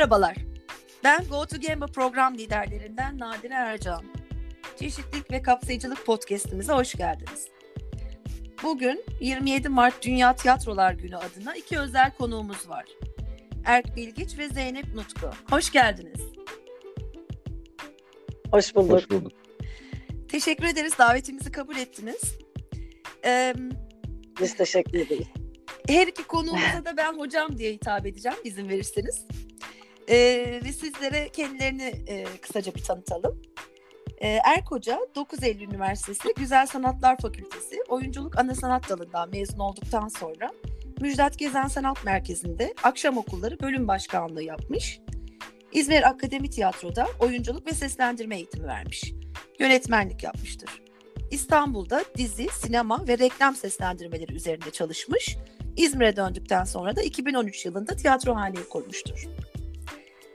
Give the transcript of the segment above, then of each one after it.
Merhabalar. Ben Go to Gamma program liderlerinden Nadire Ercan. Çeşitlilik ve Kapsayıcılık podcast'imize hoş geldiniz. Bugün 27 Mart Dünya Tiyatrolar Günü adına iki özel konuğumuz var. Erk Bilgiç ve Zeynep Nutku. Hoş geldiniz. Hoş bulduk. Hoş bulduk. Teşekkür ederiz davetimizi kabul ettiniz. Ee, Biz teşekkür ederiz. her iki konuğumuza da ben hocam diye hitap edeceğim izin verirseniz. Ee, ve sizlere kendilerini e, kısaca bir tanıtalım. Ee, Erk Hoca 9 Eylül Üniversitesi Güzel Sanatlar Fakültesi Oyunculuk Ana Sanat Dalı'ndan mezun olduktan sonra Müjdat Gezen Sanat Merkezi'nde akşam okulları bölüm başkanlığı yapmış. İzmir Akademi Tiyatro'da oyunculuk ve seslendirme eğitimi vermiş. Yönetmenlik yapmıştır. İstanbul'da dizi, sinema ve reklam seslendirmeleri üzerinde çalışmış. İzmir'e döndükten sonra da 2013 yılında tiyatrohaneyi kurmuştur.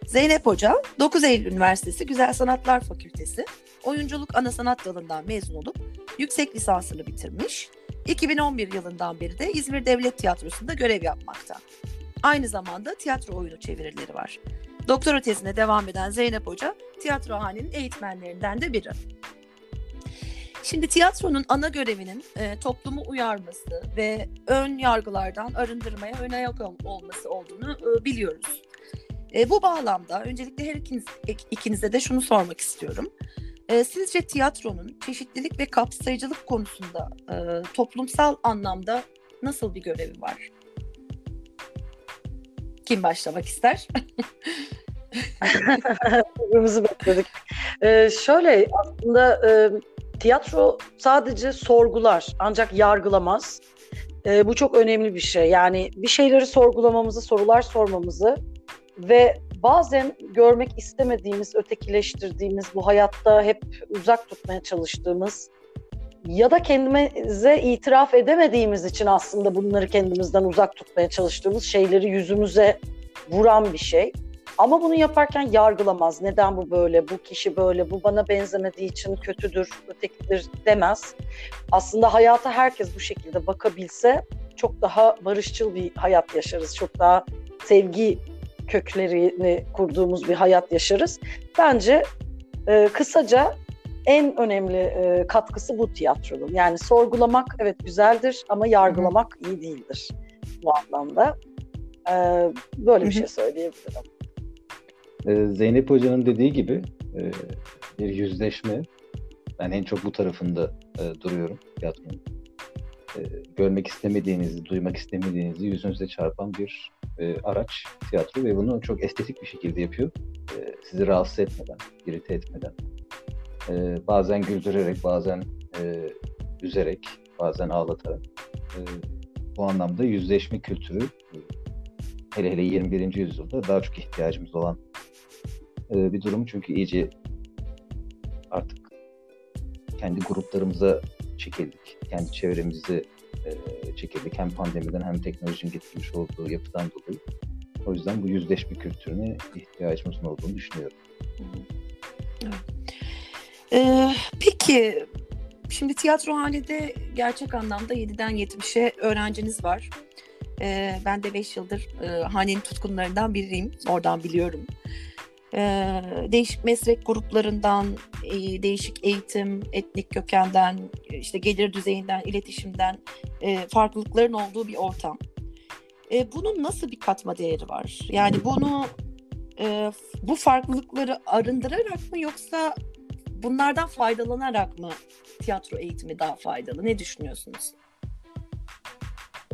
Zeynep Hoca, 9 Eylül Üniversitesi Güzel Sanatlar Fakültesi Oyunculuk Ana Sanat Dalı'ndan mezun olup yüksek lisansını bitirmiş. 2011 yılından beri de İzmir Devlet Tiyatrosu'nda görev yapmakta. Aynı zamanda tiyatro oyunu çevirileri var. Doktora tezine devam eden Zeynep Hoca, tiyatrohanenin eğitmenlerinden de biri. Şimdi tiyatronun ana görevinin e, toplumu uyarması ve ön yargılardan arındırmaya ön ayak ol- olması olduğunu e, biliyoruz. E, bu bağlamda öncelikle her ikiniz, ik- ikinize de şunu sormak istiyorum. E, sizce tiyatronun çeşitlilik ve kapsayıcılık konusunda e, toplumsal anlamda nasıl bir görevi var? Kim başlamak ister? Birbirimizi bekledik. Ee, şöyle aslında e, tiyatro sadece sorgular ancak yargılamaz. Ee, bu çok önemli bir şey. Yani bir şeyleri sorgulamamızı, sorular sormamızı ve bazen görmek istemediğimiz, ötekileştirdiğimiz, bu hayatta hep uzak tutmaya çalıştığımız ya da kendimize itiraf edemediğimiz için aslında bunları kendimizden uzak tutmaya çalıştığımız şeyleri yüzümüze vuran bir şey. Ama bunu yaparken yargılamaz. Neden bu böyle, bu kişi böyle, bu bana benzemediği için kötüdür, ötekidir demez. Aslında hayata herkes bu şekilde bakabilse çok daha barışçıl bir hayat yaşarız. Çok daha sevgi köklerini kurduğumuz bir hayat yaşarız. Bence e, kısaca en önemli e, katkısı bu tiyatronun. Yani sorgulamak evet güzeldir ama yargılamak iyi değildir bu anlamda. E, böyle bir Hı hı. şey söyleyebilirim. Ee, Zeynep Hoca'nın dediği gibi e, bir yüzleşme. Ben en çok bu tarafında e, duruyorum tiyatronun. E, görmek istemediğinizi, duymak istemediğinizi yüzünüze çarpan bir e, araç tiyatro ve bunu çok estetik bir şekilde yapıyor. E, sizi rahatsız etmeden, irite etmeden. E, bazen güldürerek, bazen e, üzerek, bazen ağlatarak. E, bu anlamda yüzleşme kültürü e, hele hele 21. yüzyılda daha çok ihtiyacımız olan e, bir durum. Çünkü iyice artık kendi gruplarımıza çekildik. Kendi çevremizi e. Hem pandemiden hem teknolojinin getirmiş olduğu yapıdan dolayı. O yüzden bu yüzleşme kültürüne ihtiyacımızın olduğunu düşünüyorum. Ee, peki şimdi tiyatrohanede gerçek anlamda 7'den 70'e öğrenciniz var. Ee, ben de 5 yıldır e, hanenin tutkunlarından biriyim. Oradan biliyorum. Ee, değişik meslek gruplarından, e, değişik eğitim, etnik kökenden, işte gelir düzeyinden, iletişimden e, farklılıkların olduğu bir ortam. E, bunun nasıl bir katma değeri var? Yani bunu e, bu farklılıkları arındırarak mı yoksa bunlardan faydalanarak mı tiyatro eğitimi daha faydalı? Ne düşünüyorsunuz?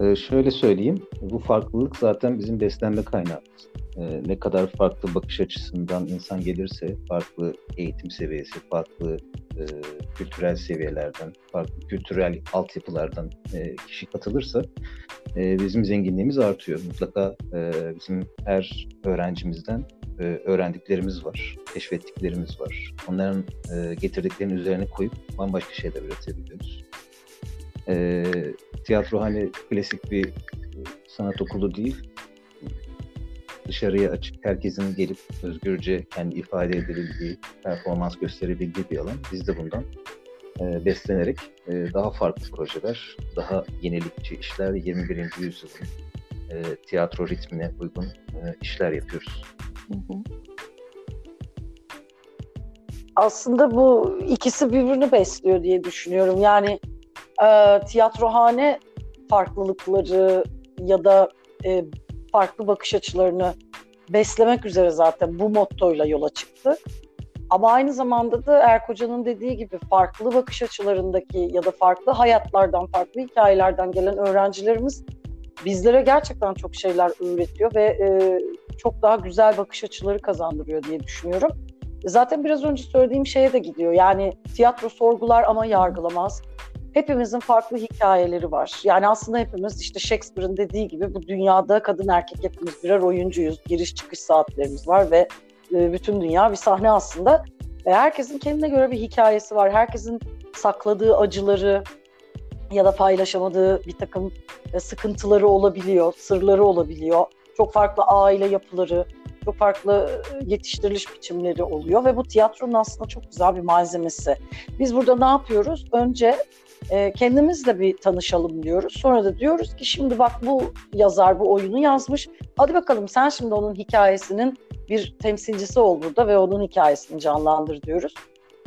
Ee, şöyle söyleyeyim, bu farklılık zaten bizim beslenme kaynağımız. Ee, ne kadar farklı bakış açısından insan gelirse, farklı eğitim seviyesi, farklı e, kültürel seviyelerden, farklı kültürel altyapılardan e, kişi katılırsa e, bizim zenginliğimiz artıyor. Mutlaka e, bizim her öğrencimizden e, öğrendiklerimiz var, keşfettiklerimiz var. Onların e, getirdiklerinin üzerine koyup bambaşka şeyler üretebiliyoruz. E, tiyatro hani klasik bir e, sanat okulu değil. Dışarıya açık, herkesin gelip özgürce kendi ifade edebildiği, performans gösterebildiği bir alan. Biz de bundan e, beslenerek e, daha farklı projeler, daha yenilikçi işler, 21. yüzyılın e, tiyatro ritmine uygun e, işler yapıyoruz. Hı hı. Aslında bu ikisi birbirini besliyor diye düşünüyorum. Yani e, tiyatrohane farklılıkları ya da e, farklı bakış açılarını beslemek üzere zaten bu mottoyla yola çıktık. Ama aynı zamanda da Erkoca'nın dediği gibi farklı bakış açılarındaki ya da farklı hayatlardan, farklı hikayelerden gelen öğrencilerimiz bizlere gerçekten çok şeyler öğretiyor ve e, çok daha güzel bakış açıları kazandırıyor diye düşünüyorum. Zaten biraz önce söylediğim şeye de gidiyor. Yani tiyatro sorgular ama yargılamaz. Hepimizin farklı hikayeleri var. Yani aslında hepimiz işte Shakespeare'ın dediği gibi bu dünyada kadın erkek hepimiz birer oyuncuyuz. Giriş çıkış saatlerimiz var ve e, bütün dünya bir sahne aslında. Ve herkesin kendine göre bir hikayesi var. Herkesin sakladığı acıları ya da paylaşamadığı bir takım e, sıkıntıları olabiliyor, sırları olabiliyor. Çok farklı aile yapıları, çok farklı yetiştiriliş biçimleri oluyor ve bu tiyatronun aslında çok güzel bir malzemesi. Biz burada ne yapıyoruz? Önce e, kendimizle bir tanışalım diyoruz. Sonra da diyoruz ki şimdi bak bu yazar bu oyunu yazmış. Hadi bakalım sen şimdi onun hikayesinin bir temsilcisi ol burada ve onun hikayesini canlandır diyoruz.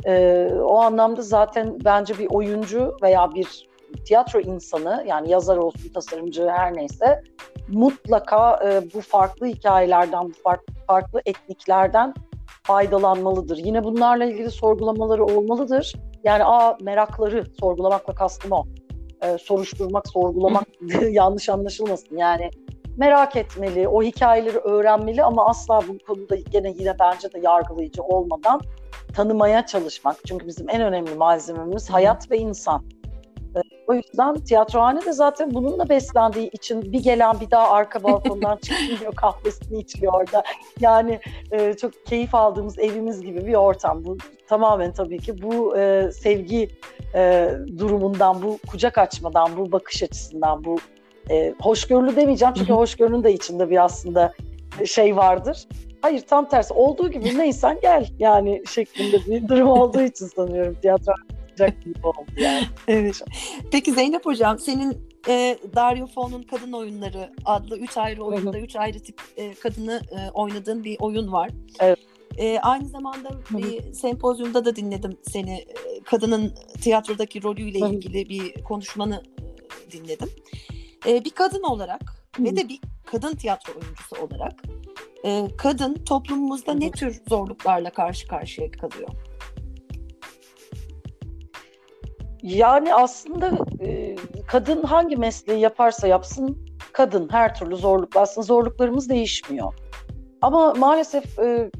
E, o anlamda zaten bence bir oyuncu veya bir tiyatro insanı yani yazar olsun, tasarımcı her neyse mutlaka e, bu farklı hikayelerden, bu farklı, farklı etniklerden faydalanmalıdır. Yine bunlarla ilgili sorgulamaları olmalıdır. Yani a merakları sorgulamakla kastım o. E, soruşturmak, sorgulamak yanlış anlaşılmasın. Yani merak etmeli, o hikayeleri öğrenmeli ama asla bu konuda gene yine bence de yargılayıcı olmadan tanımaya çalışmak. Çünkü bizim en önemli malzememiz hayat ve insan. O yüzden tiyatrohane de zaten bununla beslendiği için bir gelen bir daha arka balkondan çıkmıyor kahvesini içiyor orada. Yani e, çok keyif aldığımız evimiz gibi bir ortam. Bu tamamen tabii ki bu e, sevgi e, durumundan, bu kucak açmadan, bu bakış açısından, bu e, hoşgörülü demeyeceğim çünkü hoşgörünün de içinde bir aslında şey vardır. Hayır tam tersi olduğu gibi neysen gel yani şeklinde bir durum olduğu için sanıyorum tiyatro gibi oldu yani. evet. Peki Zeynep Hocam senin e, Dario Fo'nun Kadın Oyunları adlı üç ayrı oyunda üç ayrı tip e, kadını e, oynadığın bir oyun var. Evet. E, aynı zamanda bir sempozyumda da dinledim seni. E, kadının tiyatrodaki rolüyle Hı-hı. ilgili bir konuşmanı e, dinledim. E, bir kadın olarak Hı-hı. ve de bir kadın tiyatro oyuncusu olarak e, kadın toplumumuzda Hı-hı. ne tür zorluklarla karşı karşıya kalıyor? Yani aslında e, kadın hangi mesleği yaparsa yapsın kadın her türlü zorluk aslında zorluklarımız değişmiyor. Ama maalesef e,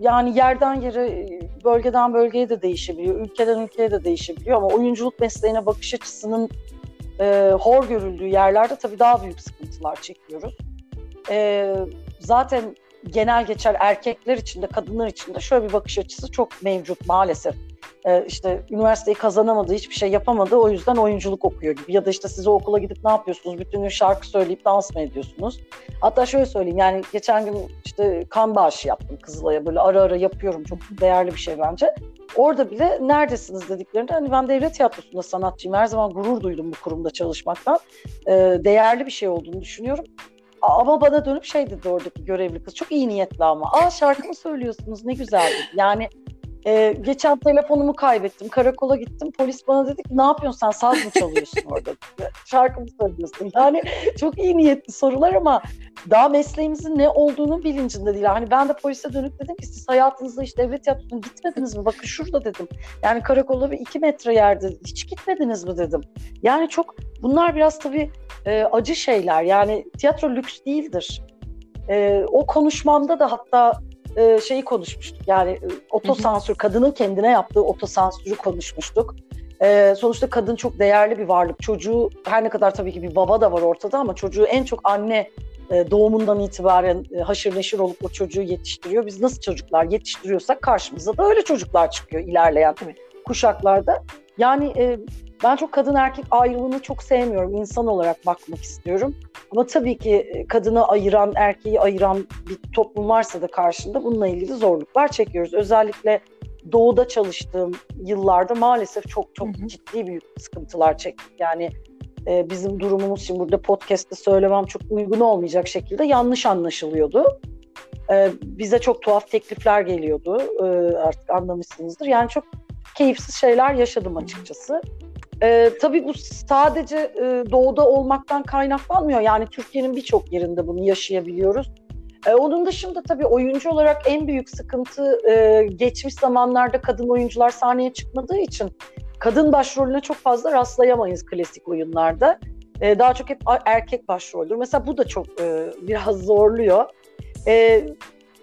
yani yerden yere, bölgeden bölgeye de değişebiliyor, ülkeden ülkeye de değişebiliyor ama oyunculuk mesleğine bakış açısının e, hor görüldüğü yerlerde tabii daha büyük sıkıntılar çekiyoruz. E, zaten genel geçer erkekler için de kadınlar için de şöyle bir bakış açısı çok mevcut maalesef e, işte üniversiteyi kazanamadı, hiçbir şey yapamadı. O yüzden oyunculuk okuyor gibi. Ya da işte siz o okula gidip ne yapıyorsunuz? Bütün gün şarkı söyleyip dans mı ediyorsunuz? Hatta şöyle söyleyeyim yani geçen gün işte kan bağışı yaptım Kızılay'a. Böyle ara ara yapıyorum. Çok değerli bir şey bence. Orada bile neredesiniz dediklerinde hani ben devlet tiyatrosunda sanatçıyım. Her zaman gurur duydum bu kurumda çalışmaktan. E, değerli bir şey olduğunu düşünüyorum. Ama bana dönüp şey dedi oradaki görevli kız. Çok iyi niyetli ama. Aa şarkı mı söylüyorsunuz ne güzel Yani ee, geçen telefonumu kaybettim. Karakola gittim. Polis bana dedi ki ne yapıyorsun sen saz mı çalıyorsun orada? Şarkı mı söylüyorsun? Yani çok iyi niyetli sorular ama daha mesleğimizin ne olduğunu bilincinde değil. Hani ben de polise dönüp dedim ki siz hayatınızda işte devlet tiyatrosuna gitmediniz mi? Bakın şurada dedim. Yani karakola bir iki metre yerde hiç gitmediniz mi dedim. Yani çok bunlar biraz tabii e, acı şeyler. Yani tiyatro lüks değildir. E, o konuşmamda da hatta e, şeyi konuşmuştuk. Yani e, otosansür, kadının kendine yaptığı otosansürü konuşmuştuk. E, sonuçta kadın çok değerli bir varlık. Çocuğu her ne kadar tabii ki bir baba da var ortada ama çocuğu en çok anne e, doğumundan itibaren e, haşır neşir olup o çocuğu yetiştiriyor. Biz nasıl çocuklar yetiştiriyorsak karşımıza da öyle çocuklar çıkıyor ilerleyen evet. kuşaklarda. Yani e, ben çok kadın erkek ayrımını çok sevmiyorum. İnsan olarak bakmak istiyorum. Ama tabii ki e, kadını ayıran, erkeği ayıran bir toplum varsa da karşında bununla ilgili zorluklar çekiyoruz. Özellikle doğuda çalıştığım yıllarda maalesef çok çok hı hı. ciddi büyük sıkıntılar çektik. Yani e, bizim durumumuz şimdi burada podcast'te söylemem çok uygun olmayacak şekilde yanlış anlaşılıyordu. e, bize çok tuhaf teklifler geliyordu. E, artık anlamışsınızdır. Yani çok keyifsiz şeyler yaşadım açıkçası. E, tabii bu sadece e, doğuda olmaktan kaynaklanmıyor. Yani Türkiye'nin birçok yerinde bunu yaşayabiliyoruz. E, onun dışında tabii oyuncu olarak en büyük sıkıntı e, geçmiş zamanlarda kadın oyuncular sahneye çıkmadığı için kadın başrolüne çok fazla rastlayamayız klasik oyunlarda. E, daha çok hep erkek başroldür. Mesela bu da çok e, biraz zorluyor. E,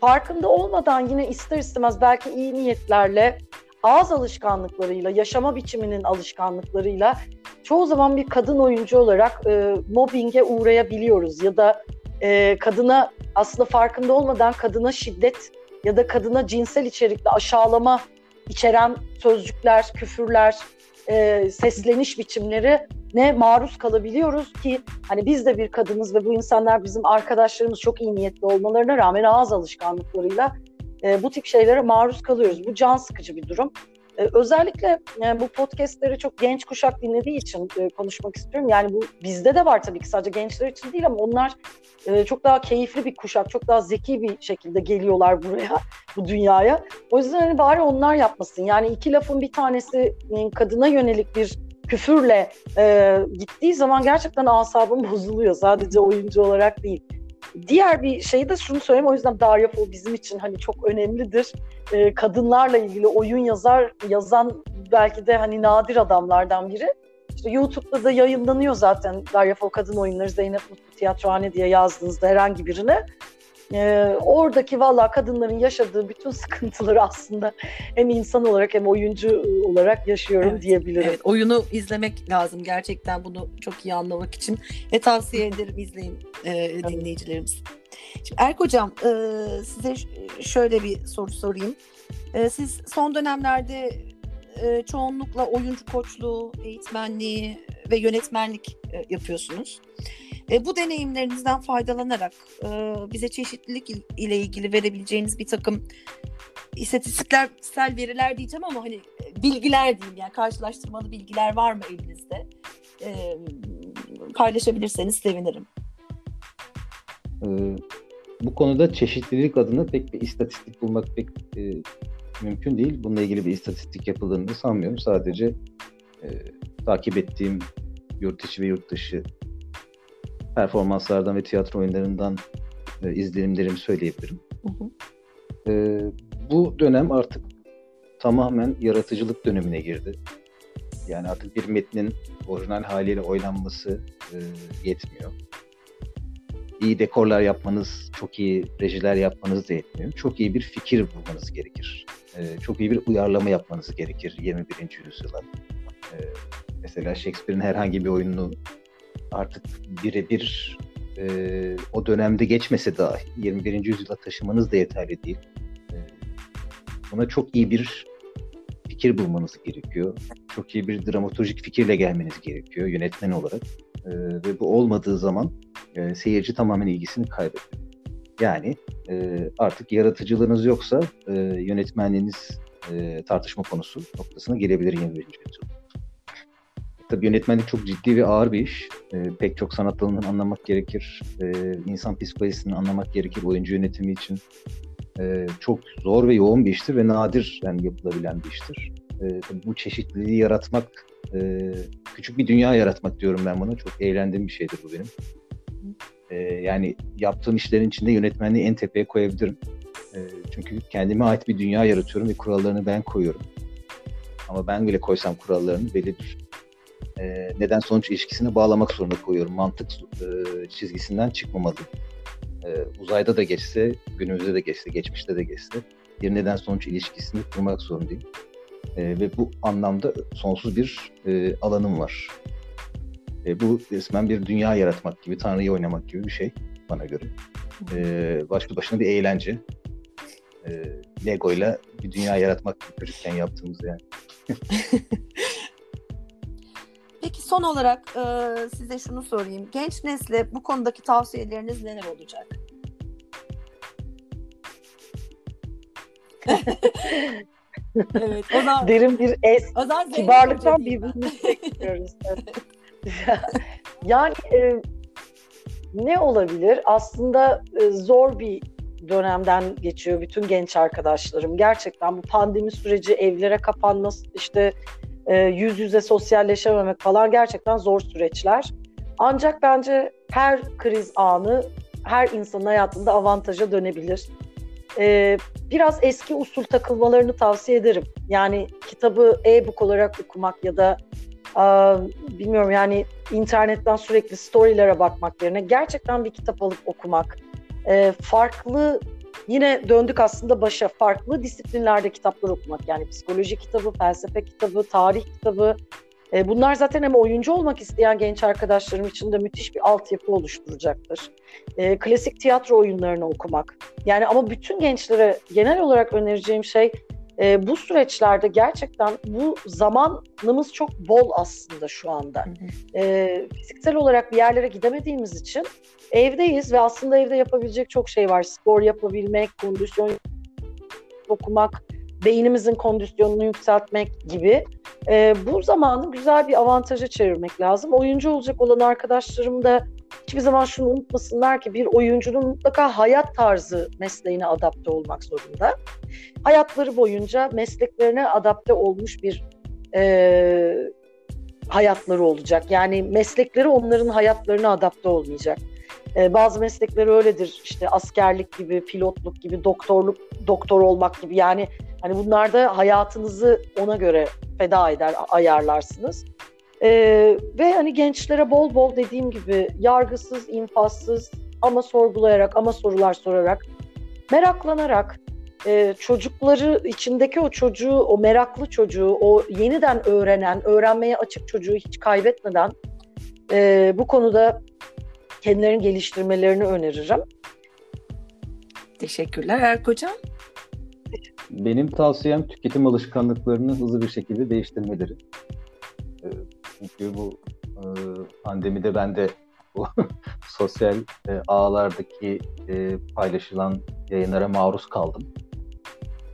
farkında olmadan yine ister istemez belki iyi niyetlerle ağız alışkanlıklarıyla, yaşama biçiminin alışkanlıklarıyla çoğu zaman bir kadın oyuncu olarak e, mobbinge uğrayabiliyoruz ya da e, kadına aslında farkında olmadan kadına şiddet ya da kadına cinsel içerikli aşağılama içeren sözcükler, küfürler, e, sesleniş biçimleri ne maruz kalabiliyoruz ki hani biz de bir kadınız ve bu insanlar bizim arkadaşlarımız çok iyi niyetli olmalarına rağmen ağız alışkanlıklarıyla e, bu tip şeylere maruz kalıyoruz. Bu can sıkıcı bir durum. E, özellikle e, bu podcastleri çok genç kuşak dinlediği için e, konuşmak istiyorum. Yani bu bizde de var tabii ki sadece gençler için değil ama onlar e, çok daha keyifli bir kuşak, çok daha zeki bir şekilde geliyorlar buraya, bu dünyaya. O yüzden hani bari onlar yapmasın. Yani iki lafın bir tanesi e, kadına yönelik bir küfürle e, gittiği zaman gerçekten asabım bozuluyor. Sadece oyuncu olarak değil. Diğer bir şey de şunu söyleyeyim o yüzden Darya Fo bizim için hani çok önemlidir. Ee, kadınlarla ilgili oyun yazar yazan belki de hani nadir adamlardan biri. İşte YouTube'da da yayınlanıyor zaten Darya Fo kadın oyunları Zeynep Mutlu Tiyatrohane diye yazdığınızda herhangi birine e, oradaki valla kadınların yaşadığı bütün sıkıntıları aslında hem insan olarak hem oyuncu olarak yaşıyorum evet, diyebilirim. Evet, oyunu izlemek lazım gerçekten bunu çok iyi anlamak için ve tavsiye ederim izleyin e, dinleyicilerimiz. Şimdi Erk Hocam e, size şöyle bir soru sorayım. E, siz son dönemlerde e, çoğunlukla oyuncu koçluğu, eğitmenliği ve yönetmenlik e, yapıyorsunuz. E, bu deneyimlerinizden faydalanarak e, bize çeşitlilik ile ilgili verebileceğiniz bir takım istatistiksel veriler diyeceğim ama hani e, bilgiler diyeyim yani karşılaştırmalı bilgiler var mı elinizde? E, paylaşabilirseniz sevinirim. Ee, bu konuda çeşitlilik adına pek bir istatistik bulmak pek e, mümkün değil. Bununla ilgili bir istatistik yapıldığını sanmıyorum. Sadece e, takip ettiğim yurt içi ve yurt dışı performanslardan ve tiyatro oyunlarından e, izlenimlerimi söyleyebilirim. Hı hı. E, bu dönem artık tamamen yaratıcılık dönemine girdi. Yani artık bir metnin orijinal haliyle oynanması e, yetmiyor. İyi dekorlar yapmanız, çok iyi rejiler yapmanız da yetmiyor. Çok iyi bir fikir bulmanız gerekir. E, çok iyi bir uyarlama yapmanız gerekir 21. yüzyıla. E, mesela Shakespeare'in herhangi bir oyununu artık birebir e, o dönemde geçmese dahi 21. yüzyıla taşımanız da yeterli değil. E, buna çok iyi bir fikir bulmanız gerekiyor. Çok iyi bir dramaturjik fikirle gelmeniz gerekiyor yönetmen olarak. E, ve bu olmadığı zaman e, seyirci tamamen ilgisini kaybediyor. Yani e, artık yaratıcılığınız yoksa e, yönetmenliğiniz e, tartışma konusu noktasına gelebilir 21. yüzyılda. Tabii yönetmenlik çok ciddi ve ağır bir iş. E, pek çok sanat dalından anlamak gerekir. E, insan psikolojisini anlamak gerekir oyuncu yönetimi için. E, çok zor ve yoğun bir iştir ve nadir yani yapılabilen bir iştir. E, bu çeşitliliği yaratmak, e, küçük bir dünya yaratmak diyorum ben buna. Çok eğlendiğim bir şeydir bu benim. E, yani yaptığım işlerin içinde yönetmenliği en tepeye koyabilirim. E, çünkü kendime ait bir dünya yaratıyorum ve kurallarını ben koyuyorum. Ama ben bile koysam kurallarını belli bir e, neden sonuç ilişkisini bağlamak zorunda koyuyorum. Mantık e, çizgisinden çıkmamalı. E, uzayda da geçse, günümüzde de geçse, geçmişte de geçse bir neden sonuç ilişkisini kurmak zorundayım. E, ve bu anlamda sonsuz bir e, alanım var. E, bu resmen bir dünya yaratmak gibi, Tanrı'yı oynamak gibi bir şey bana göre. E, başlı başına bir eğlence. E, Lego ile bir dünya yaratmak gibi çocukken yaptığımız yani. Son olarak e, size şunu sorayım. Genç nesle bu konudaki tavsiyeleriniz neler olacak? evet, o zaman, derin bir es, o zaman kibarlıktan birbirimizi bekliyoruz. yani e, ne olabilir? Aslında e, zor bir dönemden geçiyor bütün genç arkadaşlarım. Gerçekten bu pandemi süreci evlere kapanma, işte e, yüz yüze sosyalleşememek falan gerçekten zor süreçler. Ancak bence her kriz anı her insanın hayatında avantaja dönebilir. Ee, biraz eski usul takılmalarını tavsiye ederim. Yani kitabı e-book olarak okumak ya da a, bilmiyorum yani internetten sürekli storylere bakmak yerine gerçekten bir kitap alıp okumak. E, farklı yine döndük aslında başa farklı disiplinlerde kitaplar okumak. Yani psikoloji kitabı, felsefe kitabı, tarih kitabı, e, bunlar zaten hem oyuncu olmak isteyen genç arkadaşlarım için de müthiş bir altyapı oluşturacaktır. E, klasik tiyatro oyunlarını okumak. Yani ama bütün gençlere genel olarak önereceğim şey e, bu süreçlerde gerçekten bu zamanımız çok bol aslında şu anda. E, fiziksel olarak bir yerlere gidemediğimiz için evdeyiz ve aslında evde yapabilecek çok şey var. Spor yapabilmek, kondisyon okumak, beynimizin kondisyonunu yükseltmek gibi. E, bu zamanı güzel bir avantaja çevirmek lazım. Oyuncu olacak olan arkadaşlarım da hiçbir zaman şunu unutmasınlar ki bir oyuncunun mutlaka hayat tarzı mesleğine adapte olmak zorunda. Hayatları boyunca mesleklerine adapte olmuş bir e, hayatları olacak. Yani meslekleri onların hayatlarına adapte olmayacak. E, bazı meslekleri öyledir. İşte askerlik gibi, pilotluk gibi, doktorluk, doktor olmak gibi. Yani Hani bunlarda hayatınızı ona göre feda eder, ayarlarsınız. Ee, ve hani gençlere bol bol dediğim gibi yargısız, infazsız ama sorgulayarak ama sorular sorarak, meraklanarak, e, çocukları içindeki o çocuğu, o meraklı çocuğu, o yeniden öğrenen, öğrenmeye açık çocuğu hiç kaybetmeden e, bu konuda kendilerini geliştirmelerini öneririm. Teşekkürler Erk Hocam. Benim tavsiyem tüketim alışkanlıklarını hızlı bir şekilde değiştirmeleri. Çünkü bu e, pandemide ben de bu sosyal e, ağlardaki e, paylaşılan yayınlara maruz kaldım.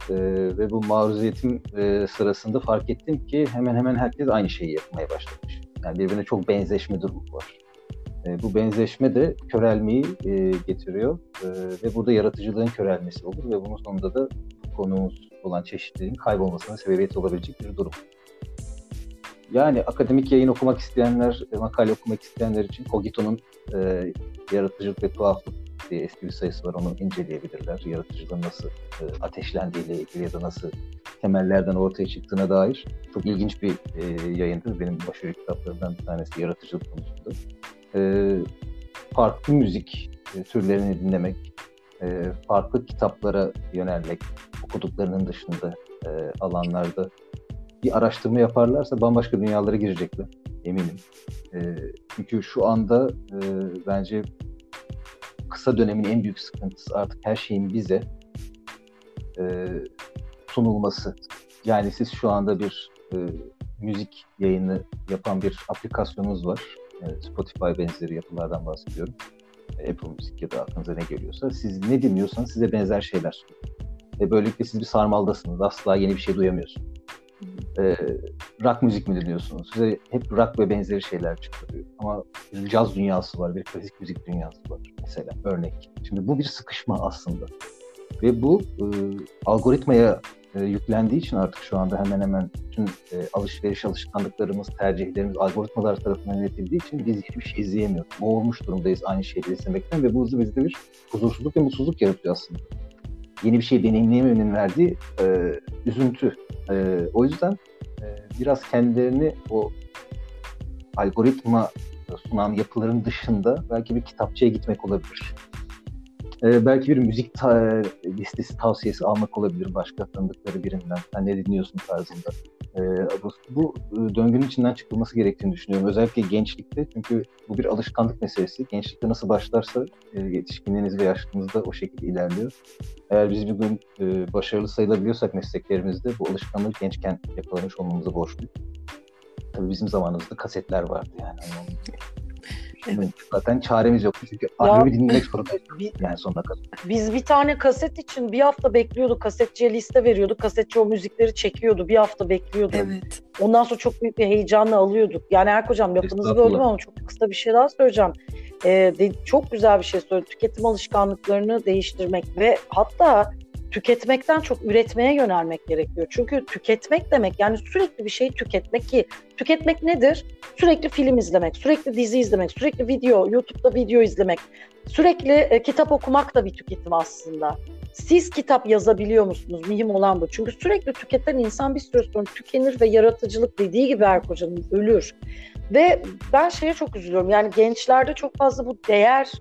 Ve bu maruziyetim sırasında fark ettim ki hemen hemen herkes aynı şeyi yapmaya başlamış. Yani birbirine çok benzeşme durumu var. Bu benzeşme de körelmeyi getiriyor ve burada yaratıcılığın körelmesi olur ve bunun sonunda da konumuz olan çeşitliliğin kaybolmasına sebebiyet olabilecek bir durum. Yani akademik yayın okumak isteyenler, makale okumak isteyenler için Cogito'nun e, yaratıcılık ve tuhaflık diye eski bir sayısı var. Onu inceleyebilirler. Yaratıcılığın nasıl e, ateşlendiğiyle ilgili ya da nasıl temellerden ortaya çıktığına dair çok ilginç bir e, yayındır. Benim başarılı kitaplarımdan bir tanesi yaratıcılık konusunda. E, farklı müzik e, türlerini dinlemek, e, farklı kitaplara yönelmek, okuduklarının dışında e, alanlarda bir araştırma yaparlarsa bambaşka dünyalara girecekler eminim. E, çünkü şu anda e, bence kısa dönemin en büyük sıkıntısı artık her şeyin bize e, sunulması. Yani siz şu anda bir e, müzik yayını yapan bir aplikasyonunuz var. E, Spotify benzeri yapılardan bahsediyorum. E, Apple Müzik ya da aklınıza ne geliyorsa. Siz ne dinliyorsanız size benzer şeyler sunuyor. Ve böylelikle siz bir sarmaldasınız. Asla yeni bir şey duyamıyorsunuz. Ee, rock müzik mi dinliyorsunuz? Size hep rock ve benzeri şeyler çıkarıyor. Ama bir caz dünyası var, bir klasik müzik dünyası var mesela örnek. Şimdi bu bir sıkışma aslında. Ve bu e, algoritmaya e, yüklendiği için artık şu anda hemen hemen bütün e, alışveriş alışkanlıklarımız, tercihlerimiz algoritmalar tarafından yönetildiği için biz hiçbir şey izleyemiyoruz. Boğulmuş durumdayız aynı şeyleri izlemekten ve bu bizde bir huzursuzluk ve mutsuzluk yaratıyor aslında yeni bir şey deneyimleyememenin verdiği e, üzüntü. E, o yüzden e, biraz kendilerini o algoritma sunan yapıların dışında belki bir kitapçıya gitmek olabilir. E, belki bir müzik ta- listesi tavsiyesi almak olabilir başka tanıdıkları birinden. Sen ne dinliyorsun tarzında. E, bu, bu döngünün içinden çıkılması gerektiğini düşünüyorum. Özellikle gençlikte çünkü bu bir alışkanlık meselesi. Gençlikte nasıl başlarsa e, yetişkinliğiniz ve yaşlılığınızda o şekilde ilerliyor. Eğer biz bir gün e, başarılı sayılabiliyorsak mesleklerimizde bu alışkanlığı gençken yakalamış olmamıza borçluyuz. Tabii bizim zamanımızda kasetler vardı yani. Evet. Zaten çaremiz yok. Çünkü albümü dinlemek zorundayız. Yani sonuna kadar. Biz bir tane kaset için bir hafta bekliyorduk. Kasetçiye liste veriyorduk. Kasetçi o müzikleri çekiyordu. Bir hafta bekliyordu. Evet. Ondan sonra çok büyük bir heyecanla alıyorduk. Yani Erk Hocam lafınızı böldüm ama çok kısa bir şey daha söyleyeceğim. e, de, çok güzel bir şey söyledi. Tüketim alışkanlıklarını değiştirmek ve hatta tüketmekten çok üretmeye yönelmek gerekiyor. Çünkü tüketmek demek yani sürekli bir şey tüketmek ki tüketmek nedir? Sürekli film izlemek, sürekli dizi izlemek, sürekli video, YouTube'da video izlemek, sürekli e, kitap okumak da bir tüketim aslında. Siz kitap yazabiliyor musunuz? Mühim olan bu. Çünkü sürekli tüketen insan bir süre sonra tükenir ve yaratıcılık dediği gibi Erk Hoca'nın ölür. Ve ben şeye çok üzülüyorum. Yani gençlerde çok fazla bu değer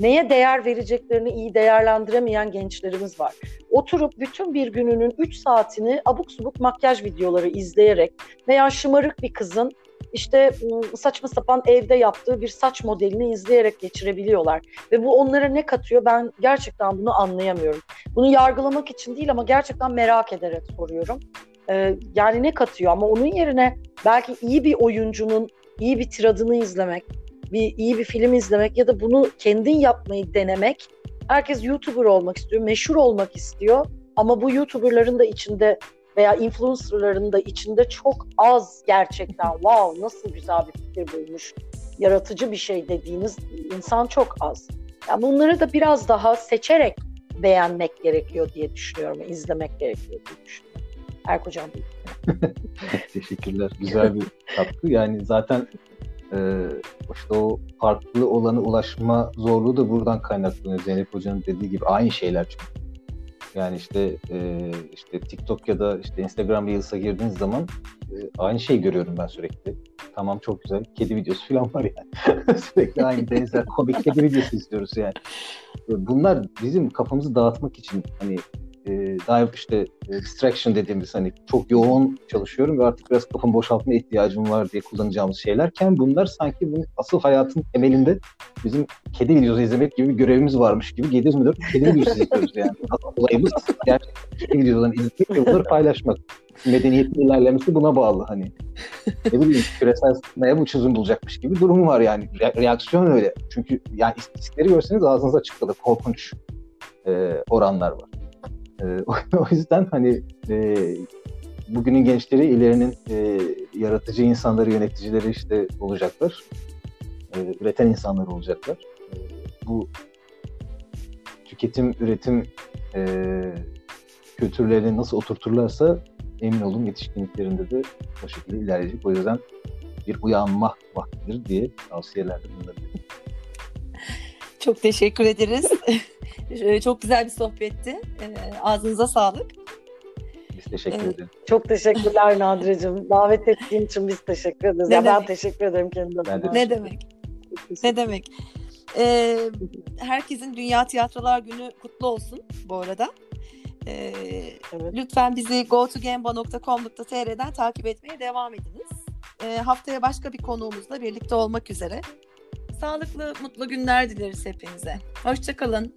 neye değer vereceklerini iyi değerlendiremeyen gençlerimiz var. Oturup bütün bir gününün 3 saatini abuk subuk makyaj videoları izleyerek veya şımarık bir kızın işte saçma sapan evde yaptığı bir saç modelini izleyerek geçirebiliyorlar. Ve bu onlara ne katıyor ben gerçekten bunu anlayamıyorum. Bunu yargılamak için değil ama gerçekten merak ederek soruyorum. Ee, yani ne katıyor ama onun yerine belki iyi bir oyuncunun iyi bir tiradını izlemek, bir iyi bir film izlemek ya da bunu kendin yapmayı denemek. Herkes YouTuber olmak istiyor, meşhur olmak istiyor ama bu YouTuber'ların da içinde veya influencer'ların da içinde çok az gerçekten wow nasıl güzel bir fikir bulmuş, yaratıcı bir şey dediğiniz insan çok az. Yani bunları da biraz daha seçerek beğenmek gerekiyor diye düşünüyorum, izlemek gerekiyor diye düşünüyorum. Erk Hocam Teşekkürler. Güzel bir katkı. Yani zaten e, işte o farklı olana ulaşma zorluğu da buradan kaynaklanıyor. Zeynep Hoca'nın dediği gibi aynı şeyler çünkü. Yani işte e, işte TikTok ya da işte Instagram Reels'a girdiğiniz zaman e, aynı şeyi görüyorum ben sürekli. Tamam çok güzel. Kedi videosu falan var yani. sürekli aynı benzer komik kedi videosu izliyoruz yani. Bunlar bizim kafamızı dağıtmak için hani e, daha işte e, distraction dediğimiz hani çok yoğun çalışıyorum ve artık biraz kafamı boşaltma ihtiyacım var diye kullanacağımız şeylerken bunlar sanki bu asıl hayatın temelinde bizim kedi videosu izlemek gibi bir görevimiz varmış gibi 724 kedi videosu izliyoruz yani. Olayımız gerçekten kedi videolarını izlemek ve bunları paylaşmak. Medeniyetin ilerlemesi buna bağlı hani. Ne bileyim küresel ısınmaya bu çözüm bulacakmış gibi durum var yani. Re- reaksiyon öyle. Çünkü yani istatistikleri görseniz ağzınıza açık. Korkunç e, oranlar var. E, o yüzden hani e, bugünün gençleri ilerinin e, yaratıcı insanları, yöneticileri işte olacaklar. E, üreten insanlar olacaklar. E, bu tüketim, üretim e, kültürlerini nasıl oturturlarsa emin olun yetişkinliklerinde de o şekilde ilerleyecek. O yüzden bir uyanma vaktidir diye tavsiyelerde bulunabilirim. Çok teşekkür ederiz. Ee, çok güzel bir sohbetti. Ee, ağzınıza sağlık. Biz teşekkür ederiz. Çok teşekkürler Nadire'cim. Davet ettiğin için biz teşekkür ederiz. Ne Ya ben demek? teşekkür ederim kendime. Ben de Ne demek? Ne demek? Ee, herkesin Dünya Tiyatrolar Günü kutlu olsun bu arada. Ee, Evet. lütfen bizi gotogemba.com.tr'den takip etmeye devam ediniz. Ee, haftaya başka bir konuğumuzla birlikte olmak üzere. Sağlıklı, mutlu günler dileriz hepinize. Hoşçakalın.